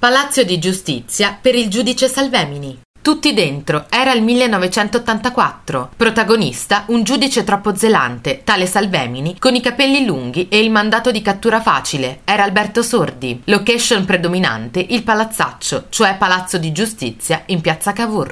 Palazzo di giustizia per il giudice Salvemini. Tutti dentro, era il 1984. Protagonista un giudice troppo zelante, tale Salvemini, con i capelli lunghi e il mandato di cattura facile, era Alberto Sordi. Location predominante il palazzaccio, cioè Palazzo di Giustizia in piazza Cavour.